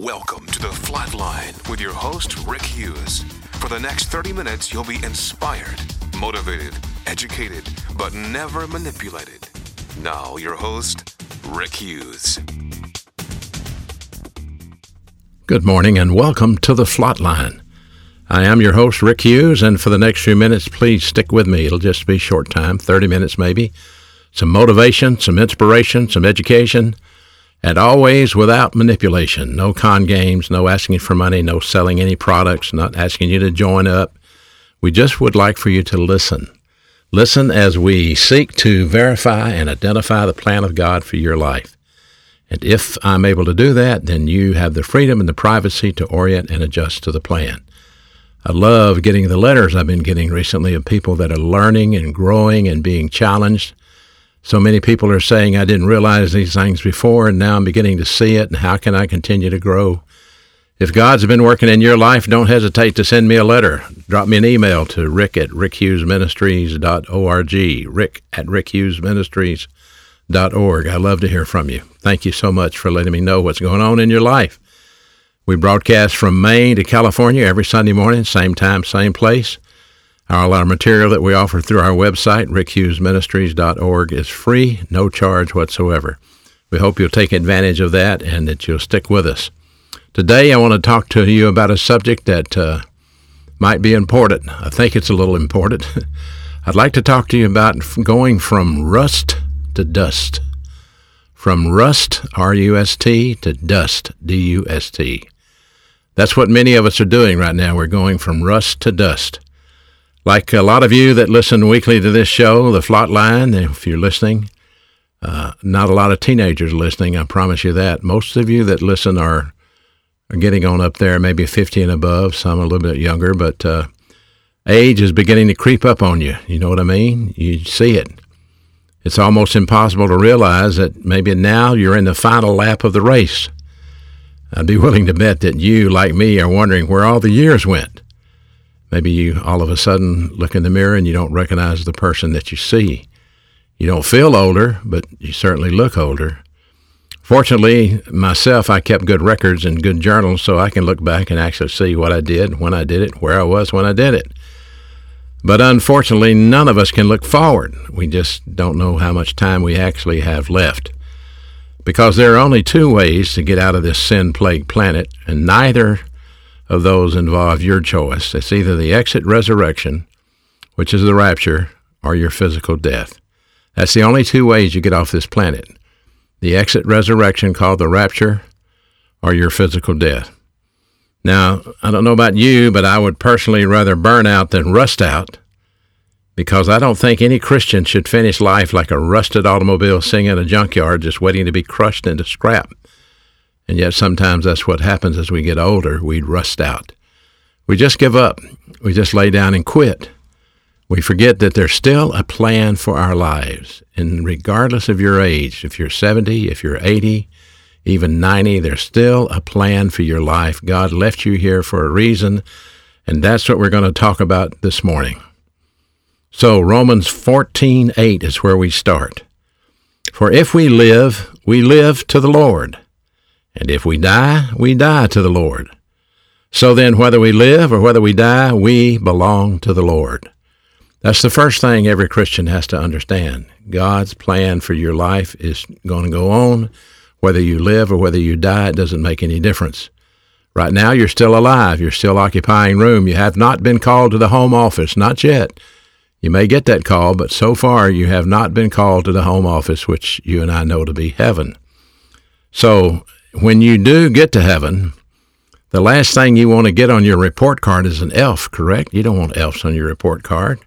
Welcome to the Flatline with your host, Rick Hughes. For the next 30 minutes, you'll be inspired, motivated, educated, but never manipulated. Now, your host, Rick Hughes. Good morning and welcome to the Flatline. I am your host, Rick Hughes, and for the next few minutes, please stick with me. It'll just be short time, 30 minutes maybe. Some motivation, some inspiration, some education and always without manipulation. No con games, no asking for money, no selling any products, not asking you to join up. We just would like for you to listen. Listen as we seek to verify and identify the plan of God for your life. And if I'm able to do that, then you have the freedom and the privacy to orient and adjust to the plan. I love getting the letters I've been getting recently of people that are learning and growing and being challenged so many people are saying, I didn't realize these things before, and now I'm beginning to see it, and how can I continue to grow? If God's been working in your life, don't hesitate to send me a letter. Drop me an email to rick at rickhughesministries.org, rick at rickhughesministries.org. I love to hear from you. Thank you so much for letting me know what's going on in your life. We broadcast from Maine to California every Sunday morning, same time, same place. All our material that we offer through our website, rickhughesministries.org, is free, no charge whatsoever. We hope you'll take advantage of that and that you'll stick with us. Today, I want to talk to you about a subject that uh, might be important. I think it's a little important. I'd like to talk to you about going from rust to dust. From rust, R U S T, to dust, D U S T. That's what many of us are doing right now. We're going from rust to dust. Like a lot of you that listen weekly to this show, The Flatline, if you're listening, uh, not a lot of teenagers listening, I promise you that. Most of you that listen are, are getting on up there, maybe 50 and above, some a little bit younger, but uh, age is beginning to creep up on you. You know what I mean? You see it. It's almost impossible to realize that maybe now you're in the final lap of the race. I'd be willing to bet that you, like me, are wondering where all the years went. Maybe you all of a sudden look in the mirror and you don't recognize the person that you see. You don't feel older, but you certainly look older. Fortunately, myself, I kept good records and good journals so I can look back and actually see what I did, when I did it, where I was when I did it. But unfortunately, none of us can look forward. We just don't know how much time we actually have left. Because there are only two ways to get out of this sin plagued planet, and neither of those involve your choice. It's either the exit resurrection, which is the rapture, or your physical death. That's the only two ways you get off this planet the exit resurrection, called the rapture, or your physical death. Now, I don't know about you, but I would personally rather burn out than rust out because I don't think any Christian should finish life like a rusted automobile sitting in a junkyard just waiting to be crushed into scrap. And yet sometimes that's what happens as we get older. We rust out. We just give up. We just lay down and quit. We forget that there's still a plan for our lives. And regardless of your age, if you're 70, if you're 80, even 90, there's still a plan for your life. God left you here for a reason. And that's what we're going to talk about this morning. So Romans 14:8 is where we start. For if we live, we live to the Lord. And if we die, we die to the Lord. So then, whether we live or whether we die, we belong to the Lord. That's the first thing every Christian has to understand. God's plan for your life is going to go on. Whether you live or whether you die, it doesn't make any difference. Right now, you're still alive. You're still occupying room. You have not been called to the home office, not yet. You may get that call, but so far you have not been called to the home office, which you and I know to be heaven. So when you do get to heaven, the last thing you want to get on your report card is an elf, correct? You don't want elves on your report card.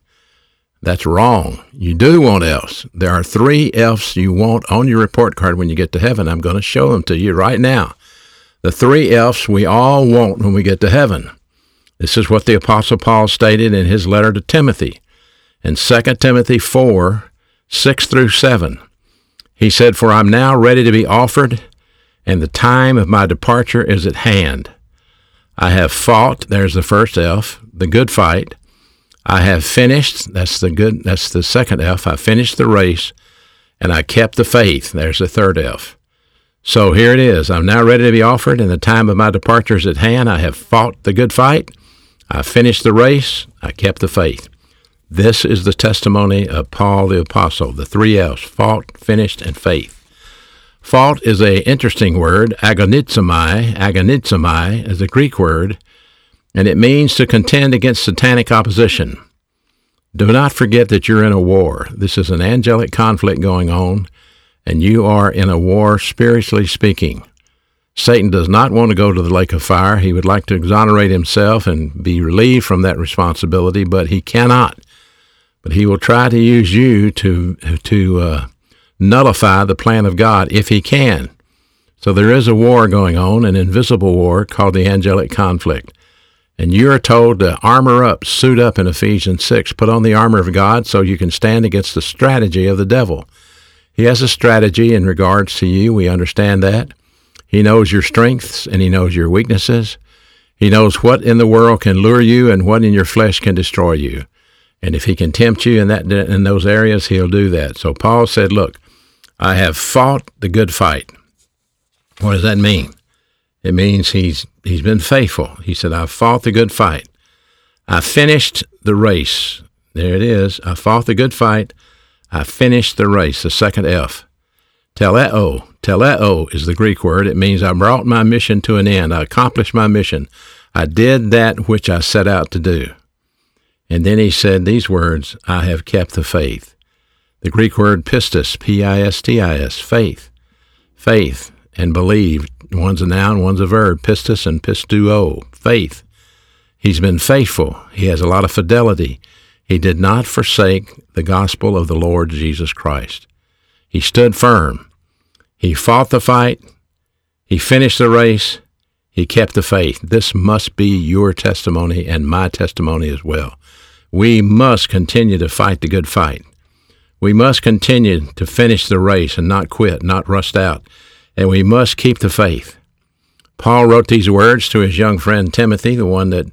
That's wrong. You do want elves. There are three elves you want on your report card when you get to heaven. I'm going to show them to you right now. The three elves we all want when we get to heaven. This is what the Apostle Paul stated in his letter to Timothy in 2 Timothy 4 6 through 7. He said, For I'm now ready to be offered and the time of my departure is at hand. I have fought, there's the first F, the good fight. I have finished, that's the good that's the second F. I finished the race and I kept the faith. There's the third F. So here it is. I'm now ready to be offered, and the time of my departure is at hand. I have fought the good fight. I finished the race. I kept the faith. This is the testimony of Paul the Apostle, the three F's fought, finished, and faith. Fought is a interesting word. Agonizomai, agonizomai is a Greek word, and it means to contend against satanic opposition. Do not forget that you're in a war. This is an angelic conflict going on, and you are in a war spiritually speaking. Satan does not want to go to the lake of fire. He would like to exonerate himself and be relieved from that responsibility, but he cannot. But he will try to use you to to uh, nullify the plan of God if he can. So there is a war going on, an invisible war called the angelic conflict. And you are told to armor up, suit up in Ephesians 6. Put on the armor of God so you can stand against the strategy of the devil. He has a strategy in regards to you. We understand that. He knows your strengths and he knows your weaknesses. He knows what in the world can lure you and what in your flesh can destroy you. And if he can tempt you in that in those areas, he'll do that. So Paul said, "Look, I have fought the good fight." What does that mean? It means he's he's been faithful. He said, I've fought the good fight. I finished the race. There it is. I fought the good fight. I finished the race, the second F. Teleo. Teleo is the Greek word. It means I brought my mission to an end. I accomplished my mission. I did that which I set out to do. And then he said these words I have kept the faith. The Greek word pistis, P I S T I S, faith. Faith and believe. One's a noun, one's a verb. Pistis and pisteuo, faith. He's been faithful. He has a lot of fidelity. He did not forsake the gospel of the Lord Jesus Christ. He stood firm. He fought the fight. He finished the race. He kept the faith. This must be your testimony and my testimony as well. We must continue to fight the good fight. We must continue to finish the race and not quit, not rust out and we must keep the faith. Paul wrote these words to his young friend Timothy, the one that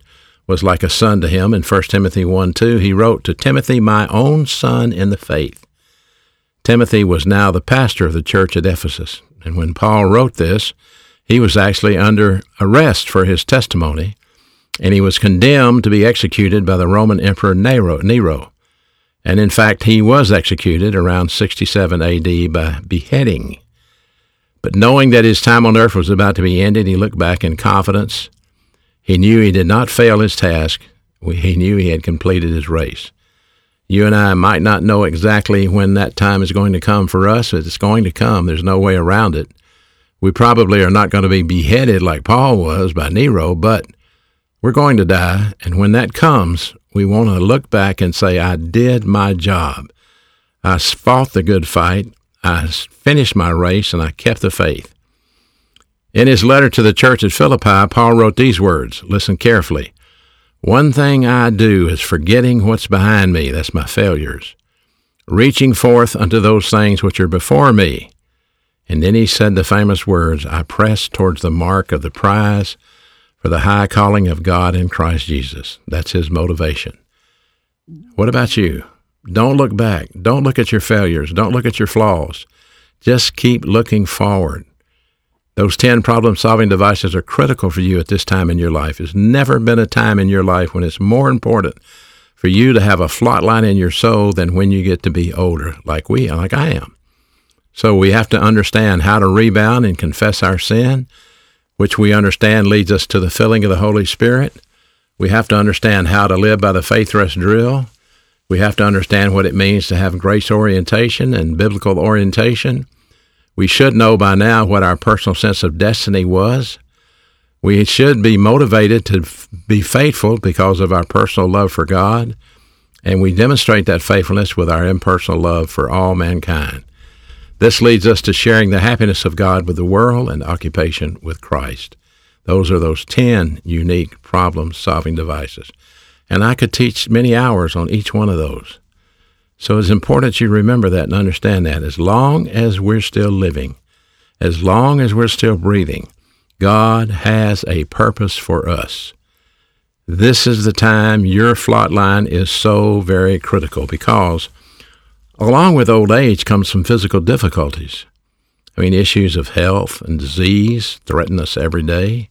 was like a son to him in 1 Timothy 1 2. He wrote to Timothy, my own son in the faith. Timothy was now the pastor of the church at Ephesus. And when Paul wrote this, he was actually under arrest for his testimony, and he was condemned to be executed by the Roman Emperor Nero. Nero. And in fact, he was executed around 67 AD by beheading. But knowing that his time on earth was about to be ended, he looked back in confidence. He knew he did not fail his task. He knew he had completed his race. You and I might not know exactly when that time is going to come for us. but It's going to come. There's no way around it. We probably are not going to be beheaded like Paul was by Nero, but we're going to die. And when that comes, we want to look back and say, I did my job. I fought the good fight. I finished my race and I kept the faith. In his letter to the church at Philippi, Paul wrote these words. Listen carefully. One thing I do is forgetting what's behind me, that's my failures, reaching forth unto those things which are before me. And then he said the famous words, I press towards the mark of the prize for the high calling of God in Christ Jesus. That's his motivation. What about you? Don't look back. Don't look at your failures. Don't look at your flaws. Just keep looking forward. Those 10 problem solving devices are critical for you at this time in your life. There's never been a time in your life when it's more important for you to have a flat line in your soul than when you get to be older, like we, like I am. So we have to understand how to rebound and confess our sin, which we understand leads us to the filling of the Holy Spirit. We have to understand how to live by the faith rest drill we have to understand what it means to have grace orientation and biblical orientation. We should know by now what our personal sense of destiny was. We should be motivated to be faithful because of our personal love for God, and we demonstrate that faithfulness with our impersonal love for all mankind. This leads us to sharing the happiness of God with the world and occupation with Christ. Those are those 10 unique problem solving devices. And I could teach many hours on each one of those. So it's important you remember that and understand that. As long as we're still living, as long as we're still breathing, God has a purpose for us. This is the time your flat line is so very critical because along with old age comes some physical difficulties. I mean, issues of health and disease threaten us every day.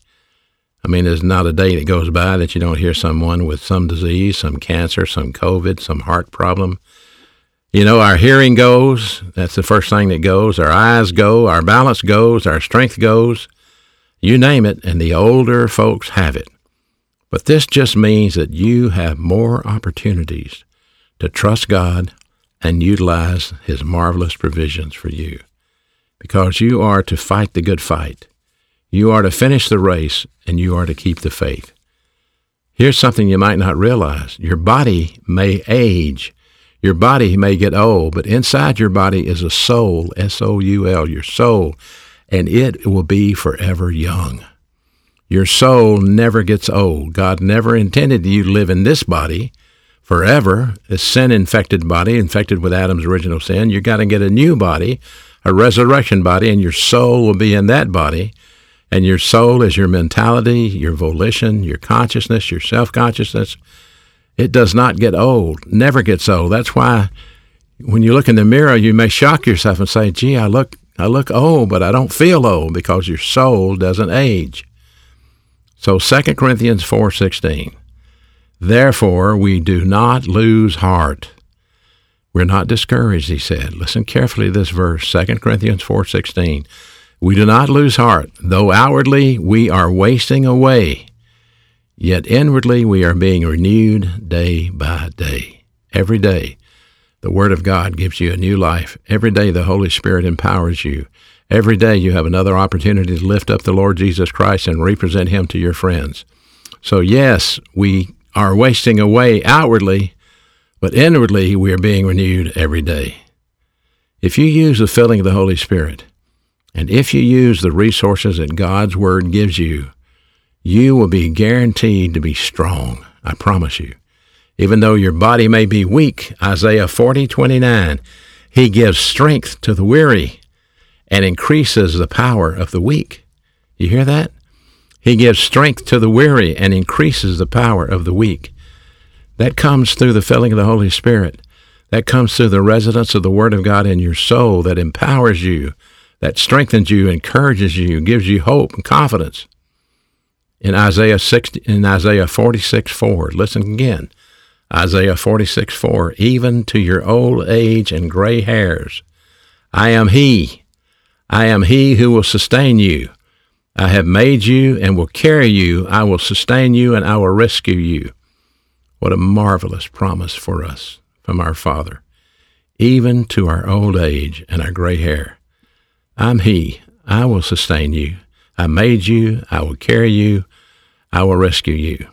I mean, there's not a day that goes by that you don't hear someone with some disease, some cancer, some COVID, some heart problem. You know, our hearing goes. That's the first thing that goes. Our eyes go. Our balance goes. Our strength goes. You name it, and the older folks have it. But this just means that you have more opportunities to trust God and utilize His marvelous provisions for you because you are to fight the good fight. You are to finish the race and you are to keep the faith. Here's something you might not realize your body may age, your body may get old, but inside your body is a soul, S O U L, your soul, and it will be forever young. Your soul never gets old. God never intended you to live in this body forever, a sin infected body, infected with Adam's original sin. You've got to get a new body, a resurrection body, and your soul will be in that body. And your soul is your mentality, your volition, your consciousness, your self consciousness. It does not get old, never gets old. That's why when you look in the mirror, you may shock yourself and say, gee, I look, I look old, but I don't feel old because your soul doesn't age. So 2 Corinthians 4.16, Therefore we do not lose heart. We're not discouraged, he said. Listen carefully to this verse, 2 Corinthians 4:16. We do not lose heart, though outwardly we are wasting away, yet inwardly we are being renewed day by day. Every day, the Word of God gives you a new life. Every day, the Holy Spirit empowers you. Every day, you have another opportunity to lift up the Lord Jesus Christ and represent Him to your friends. So, yes, we are wasting away outwardly, but inwardly, we are being renewed every day. If you use the filling of the Holy Spirit, and if you use the resources that God's Word gives you, you will be guaranteed to be strong. I promise you. Even though your body may be weak, Isaiah 40, 29, He gives strength to the weary and increases the power of the weak. You hear that? He gives strength to the weary and increases the power of the weak. That comes through the filling of the Holy Spirit. That comes through the residence of the Word of God in your soul that empowers you, that strengthens you, encourages you, gives you hope and confidence. In Isaiah 60, in Isaiah 46, 4, listen again. Isaiah 46, 4, even to your old age and gray hairs, I am He. I am He who will sustain you. I have made you and will carry you. I will sustain you and I will rescue you. What a marvelous promise for us from our Father, even to our old age and our gray hair. I'm He. I will sustain you. I made you. I will carry you. I will rescue you.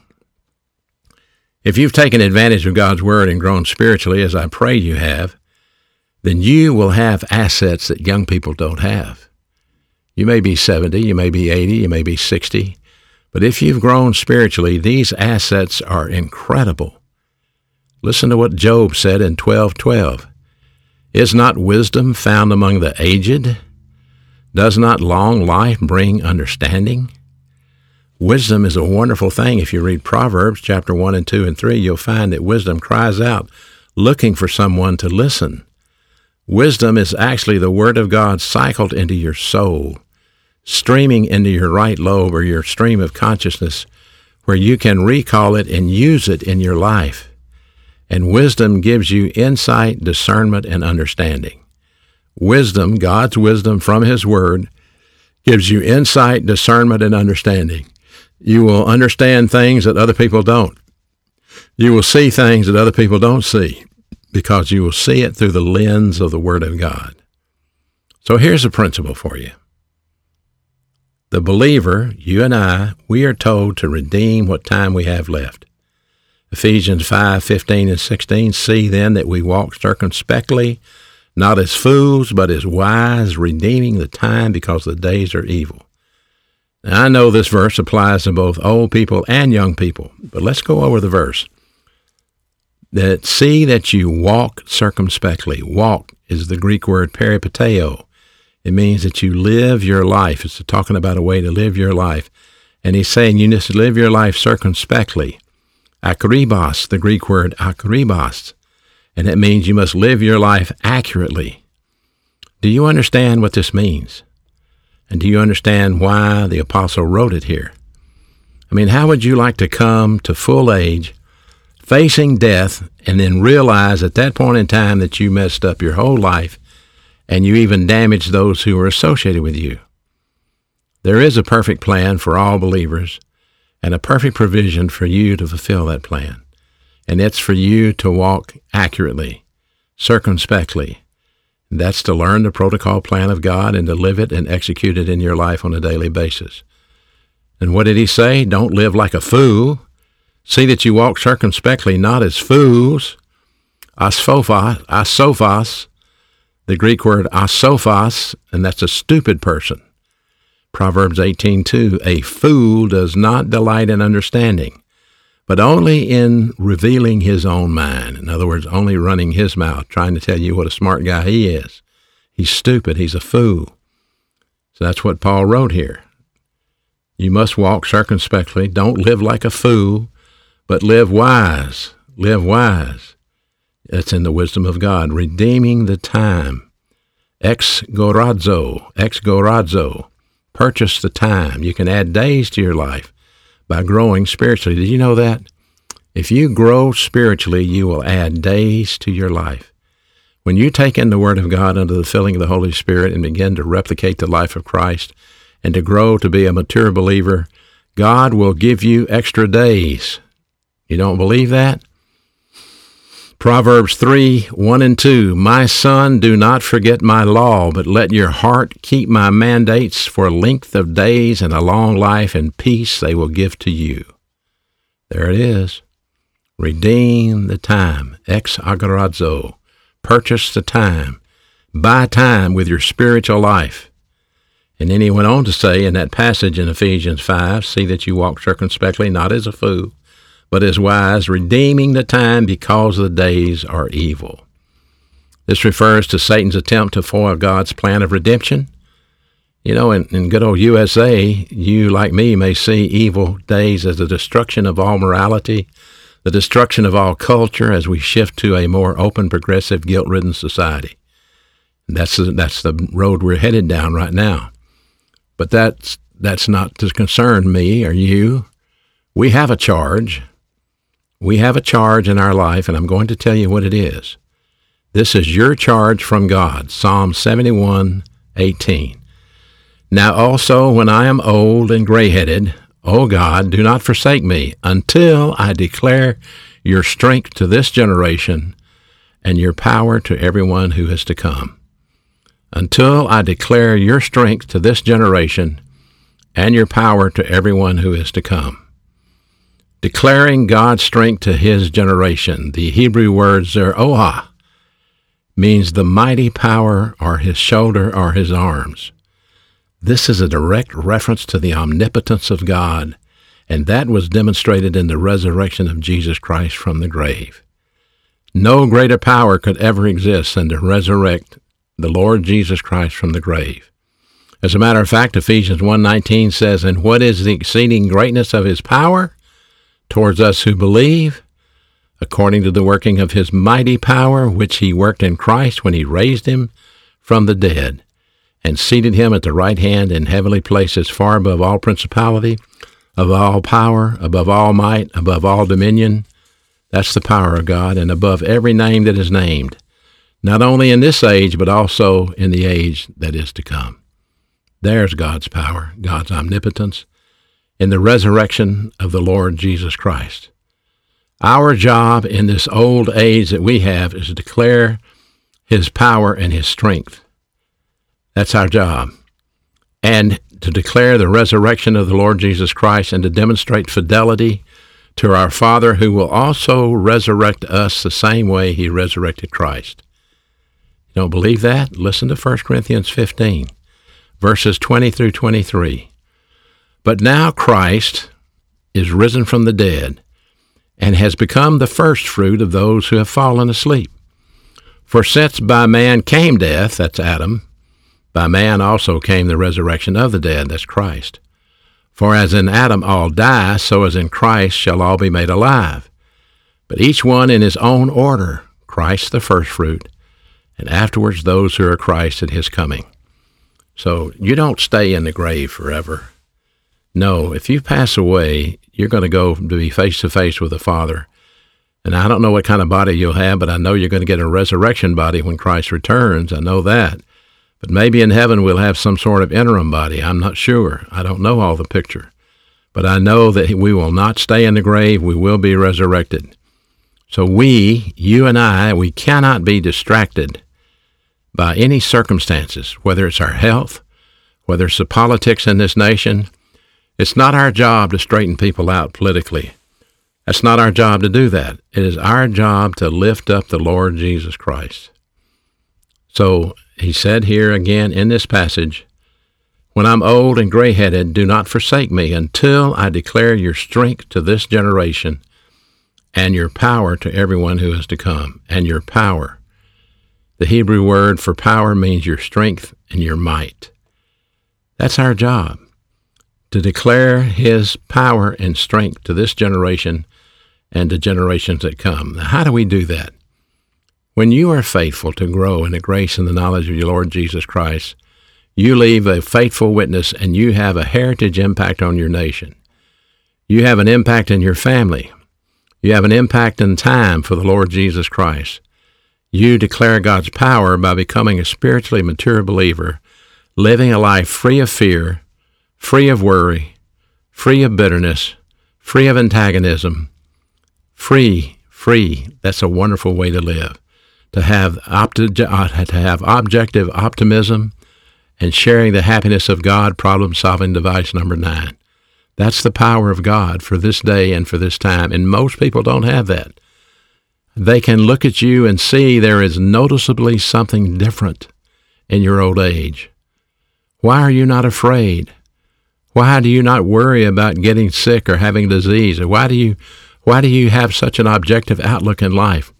If you've taken advantage of God's Word and grown spiritually, as I pray you have, then you will have assets that young people don't have. You may be 70, you may be 80, you may be 60, but if you've grown spiritually, these assets are incredible. Listen to what Job said in 12:12. Is not wisdom found among the aged? Does not long life bring understanding? Wisdom is a wonderful thing. If you read Proverbs chapter 1 and 2 and 3, you'll find that wisdom cries out, looking for someone to listen. Wisdom is actually the Word of God cycled into your soul streaming into your right lobe or your stream of consciousness where you can recall it and use it in your life. And wisdom gives you insight, discernment, and understanding. Wisdom, God's wisdom from His Word, gives you insight, discernment, and understanding. You will understand things that other people don't. You will see things that other people don't see because you will see it through the lens of the Word of God. So here's a principle for you. The believer, you and I, we are told to redeem what time we have left. Ephesians 5 15 and 16. See then that we walk circumspectly, not as fools, but as wise, redeeming the time because the days are evil. Now, I know this verse applies to both old people and young people, but let's go over the verse. That see that you walk circumspectly. Walk is the Greek word peripateo. It means that you live your life. It's talking about a way to live your life. And he's saying you need to live your life circumspectly. Akribos, the Greek word akribos. And it means you must live your life accurately. Do you understand what this means? And do you understand why the apostle wrote it here? I mean, how would you like to come to full age, facing death, and then realize at that point in time that you messed up your whole life and you even damage those who are associated with you? There is a perfect plan for all believers and a perfect provision for you to fulfill that plan. And it's for you to walk accurately, circumspectly. That's to learn the protocol plan of God and to live it and execute it in your life on a daily basis. And what did he say? Don't live like a fool. See that you walk circumspectly, not as fools. Asphos, asophos, the Greek word asophos, and that's a stupid person. Proverbs 18:2 A fool does not delight in understanding, but only in revealing his own mind. In other words, only running his mouth, trying to tell you what a smart guy he is. He's stupid, he's a fool. So that's what Paul wrote here. You must walk circumspectly, don't live like a fool, but live wise. Live wise. It's in the wisdom of God, redeeming the time. Ex gorazo, ex gorazo Purchase the time. You can add days to your life by growing spiritually. Did you know that? If you grow spiritually, you will add days to your life. When you take in the Word of God under the filling of the Holy Spirit and begin to replicate the life of Christ and to grow to be a mature believer, God will give you extra days. You don't believe that? Proverbs 3 1 and 2 My son, do not forget my law, but let your heart keep my mandates for length of days and a long life and peace they will give to you. There it is. Redeem the time. Ex agorazo. Purchase the time. Buy time with your spiritual life. And then he went on to say in that passage in Ephesians 5 See that you walk circumspectly, not as a fool but is wise, redeeming the time because the days are evil. This refers to Satan's attempt to foil God's plan of redemption. You know, in, in good old USA, you, like me, may see evil days as the destruction of all morality, the destruction of all culture as we shift to a more open, progressive, guilt ridden society. That's the, that's the road we're headed down right now. But that's, that's not to concern me or you. We have a charge. We have a charge in our life, and I'm going to tell you what it is. This is your charge from God, Psalm 71, 18. Now also, when I am old and gray-headed, O God, do not forsake me until I declare your strength to this generation and your power to everyone who is to come. Until I declare your strength to this generation and your power to everyone who is to come declaring God's strength to his generation. The Hebrew word zeroah means the mighty power or his shoulder or his arms. This is a direct reference to the omnipotence of God, and that was demonstrated in the resurrection of Jesus Christ from the grave. No greater power could ever exist than to resurrect the Lord Jesus Christ from the grave. As a matter of fact, Ephesians 1:19 says, "And what is the exceeding greatness of his power towards us who believe, according to the working of his mighty power, which he worked in Christ when he raised him from the dead, and seated him at the right hand in heavenly places, far above all principality, above all power, above all might, above all dominion. That's the power of God, and above every name that is named, not only in this age, but also in the age that is to come. There's God's power, God's omnipotence, in the resurrection of the Lord Jesus Christ. Our job in this old age that we have is to declare his power and his strength. That's our job. And to declare the resurrection of the Lord Jesus Christ and to demonstrate fidelity to our Father who will also resurrect us the same way he resurrected Christ. You don't believe that? Listen to 1 Corinthians 15, verses 20 through 23. But now Christ is risen from the dead and has become the firstfruit of those who have fallen asleep. For since by man came death, that's Adam, by man also came the resurrection of the dead, that's Christ. For as in Adam all die, so as in Christ shall all be made alive. But each one in his own order, Christ the firstfruit, and afterwards those who are Christ at his coming. So you don't stay in the grave forever. No, if you pass away, you're going to go to be face to face with the Father. And I don't know what kind of body you'll have, but I know you're going to get a resurrection body when Christ returns. I know that. But maybe in heaven we'll have some sort of interim body. I'm not sure. I don't know all the picture. But I know that we will not stay in the grave. We will be resurrected. So we, you and I, we cannot be distracted by any circumstances, whether it's our health, whether it's the politics in this nation. It's not our job to straighten people out politically. That's not our job to do that. It is our job to lift up the Lord Jesus Christ. So he said here again in this passage, When I'm old and gray headed, do not forsake me until I declare your strength to this generation and your power to everyone who is to come. And your power. The Hebrew word for power means your strength and your might. That's our job to declare his power and strength to this generation and to generations that come. Now, how do we do that? When you are faithful to grow in the grace and the knowledge of your Lord Jesus Christ, you leave a faithful witness and you have a heritage impact on your nation. You have an impact in your family. You have an impact in time for the Lord Jesus Christ. You declare God's power by becoming a spiritually mature believer, living a life free of fear, free of worry, free of bitterness, free of antagonism, Free, free. That's a wonderful way to live. To have, opti- uh, to have objective optimism and sharing the happiness of God, problem solving device number nine. That's the power of God for this day and for this time. And most people don't have that. They can look at you and see there is noticeably something different in your old age. Why are you not afraid? Why do you not worry about getting sick or having disease? Why do you why do you have such an objective outlook in life?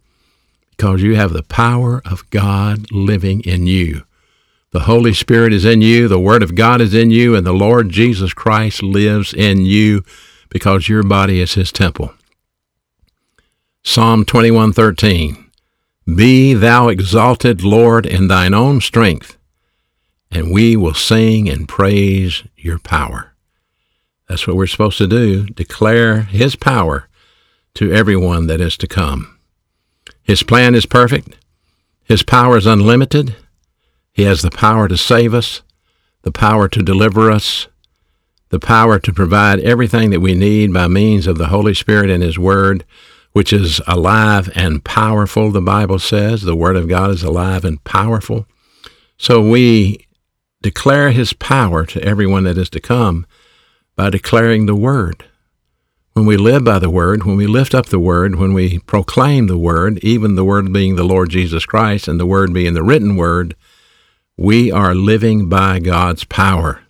Because you have the power of God living in you. The Holy Spirit is in you, the Word of God is in you, and the Lord Jesus Christ lives in you because your body is his temple. Psalm 21:13 Be thou exalted, Lord, in thine own strength, and we will sing and praise your power. That's what we're supposed to do, declare his power to everyone that is to come. His plan is perfect. His power is unlimited. He has the power to save us, the power to deliver us, the power to provide everything that we need by means of the Holy Spirit and His Word, which is alive and powerful, the Bible says. The Word of God is alive and powerful. So we declare His power to everyone that is to come by declaring the Word when we live by the Word, when we lift up the Word, when we proclaim the Word, even the Word being the Lord Jesus Christ and the Word being the written Word, we are living by God's power.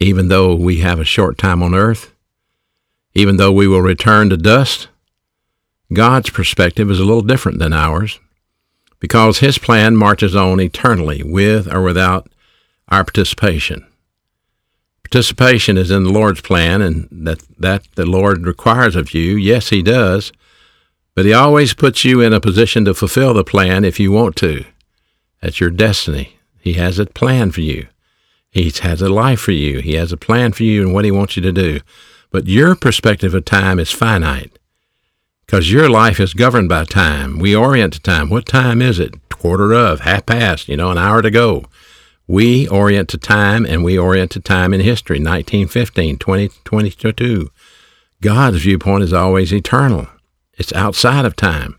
Even though we have a short time on earth, even though we will return to dust, God's perspective is a little different than ours because His plan marches on eternally with or without our participation. Participation is in the Lord's plan, and that, that the Lord requires of you. Yes, He does. But He always puts you in a position to fulfill the plan if you want to. That's your destiny. He has a plan for you. He has a life for you. He has a plan for you and what He wants you to do. But your perspective of time is finite because your life is governed by time. We orient to time. What time is it? Quarter of, half past, you know, an hour to go. We orient to time and we orient to time in history, 1915, 2022. God's viewpoint is always eternal. It's outside of time.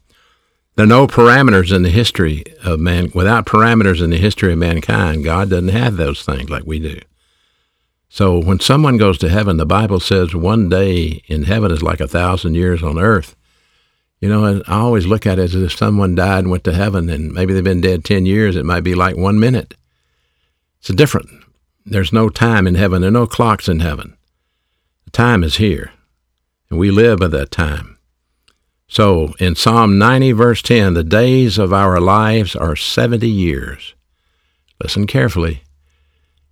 There are no parameters in the history of man. Without parameters in the history of mankind, God doesn't have those things like we do. So when someone goes to heaven, the Bible says one day in heaven is like a thousand years on earth. You know, and I always look at it as if someone died and went to heaven and maybe they've been dead 10 years, it might be like one minute. It's different. There's no time in heaven. There are no clocks in heaven. The time is here, and we live by that time. So in Psalm 90, verse 10, the days of our lives are 70 years. Listen carefully.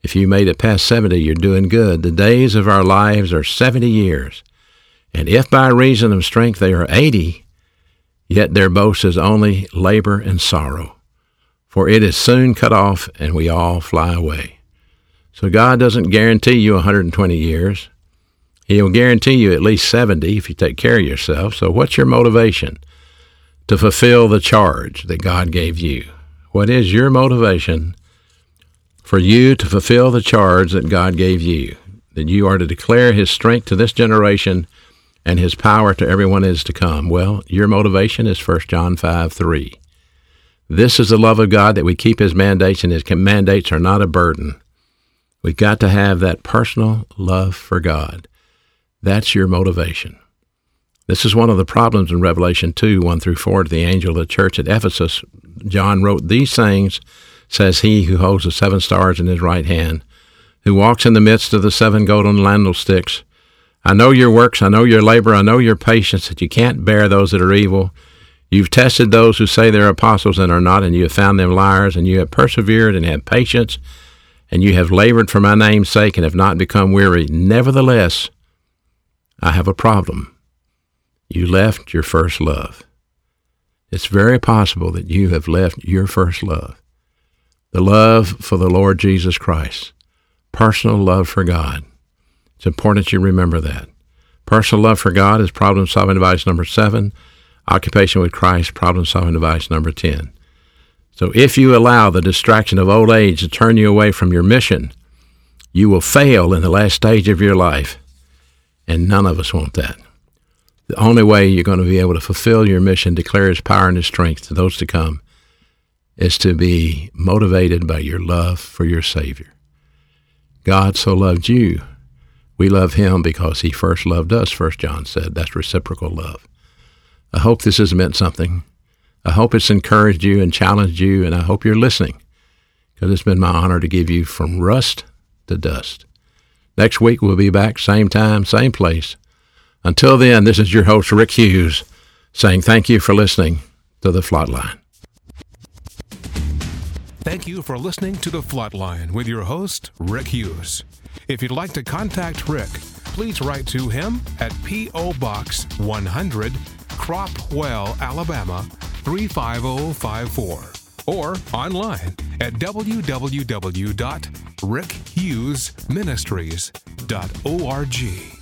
If you made it past 70, you're doing good. The days of our lives are 70 years. And if by reason of strength they are 80, Yet their boast is only labor and sorrow, for it is soon cut off and we all fly away. So God doesn't guarantee you 120 years. He'll guarantee you at least 70 if you take care of yourself. So what's your motivation? To fulfill the charge that God gave you. What is your motivation for you to fulfill the charge that God gave you? That you are to declare his strength to this generation and his power to everyone is to come. Well, your motivation is 1 John 5 3. This is the love of God that we keep his mandates, and his mandates are not a burden. We've got to have that personal love for God. That's your motivation. This is one of the problems in Revelation 2 1 through 4 to the angel of the church at Ephesus. John wrote, These things says he who holds the seven stars in his right hand, who walks in the midst of the seven golden candlesticks. I know your works, I know your labor, I know your patience, that you can't bear those that are evil. You've tested those who say they're apostles and are not, and you have found them liars, and you have persevered and have patience, and you have labored for my name's sake and have not become weary. Nevertheless, I have a problem. You left your first love. It's very possible that you have left your first love. The love for the Lord Jesus Christ. Personal love for God. It's important you remember that. Personal love for God is problem solving device number seven. Occupation with Christ, problem solving device number 10. So if you allow the distraction of old age to turn you away from your mission, you will fail in the last stage of your life. And none of us want that. The only way you're going to be able to fulfill your mission, declare His power and His strength to those to come, is to be motivated by your love for your Savior. God so loved you. We love Him because He first loved us, First John said. That's reciprocal love. I hope this has meant something. I hope it's encouraged you and challenged you, and I hope you're listening because it's been my honor to give you from rust to dust. Next week, we'll be back, same time, same place. Until then, this is your host, Rick Hughes, saying thank you for listening to The Flatline. Thank you for listening to The Flatline with your host, Rick Hughes. If you'd like to contact Rick, please write to him at P.O. Box 100, Cropwell, Alabama 35054 or online at www.rickhughesministries.org.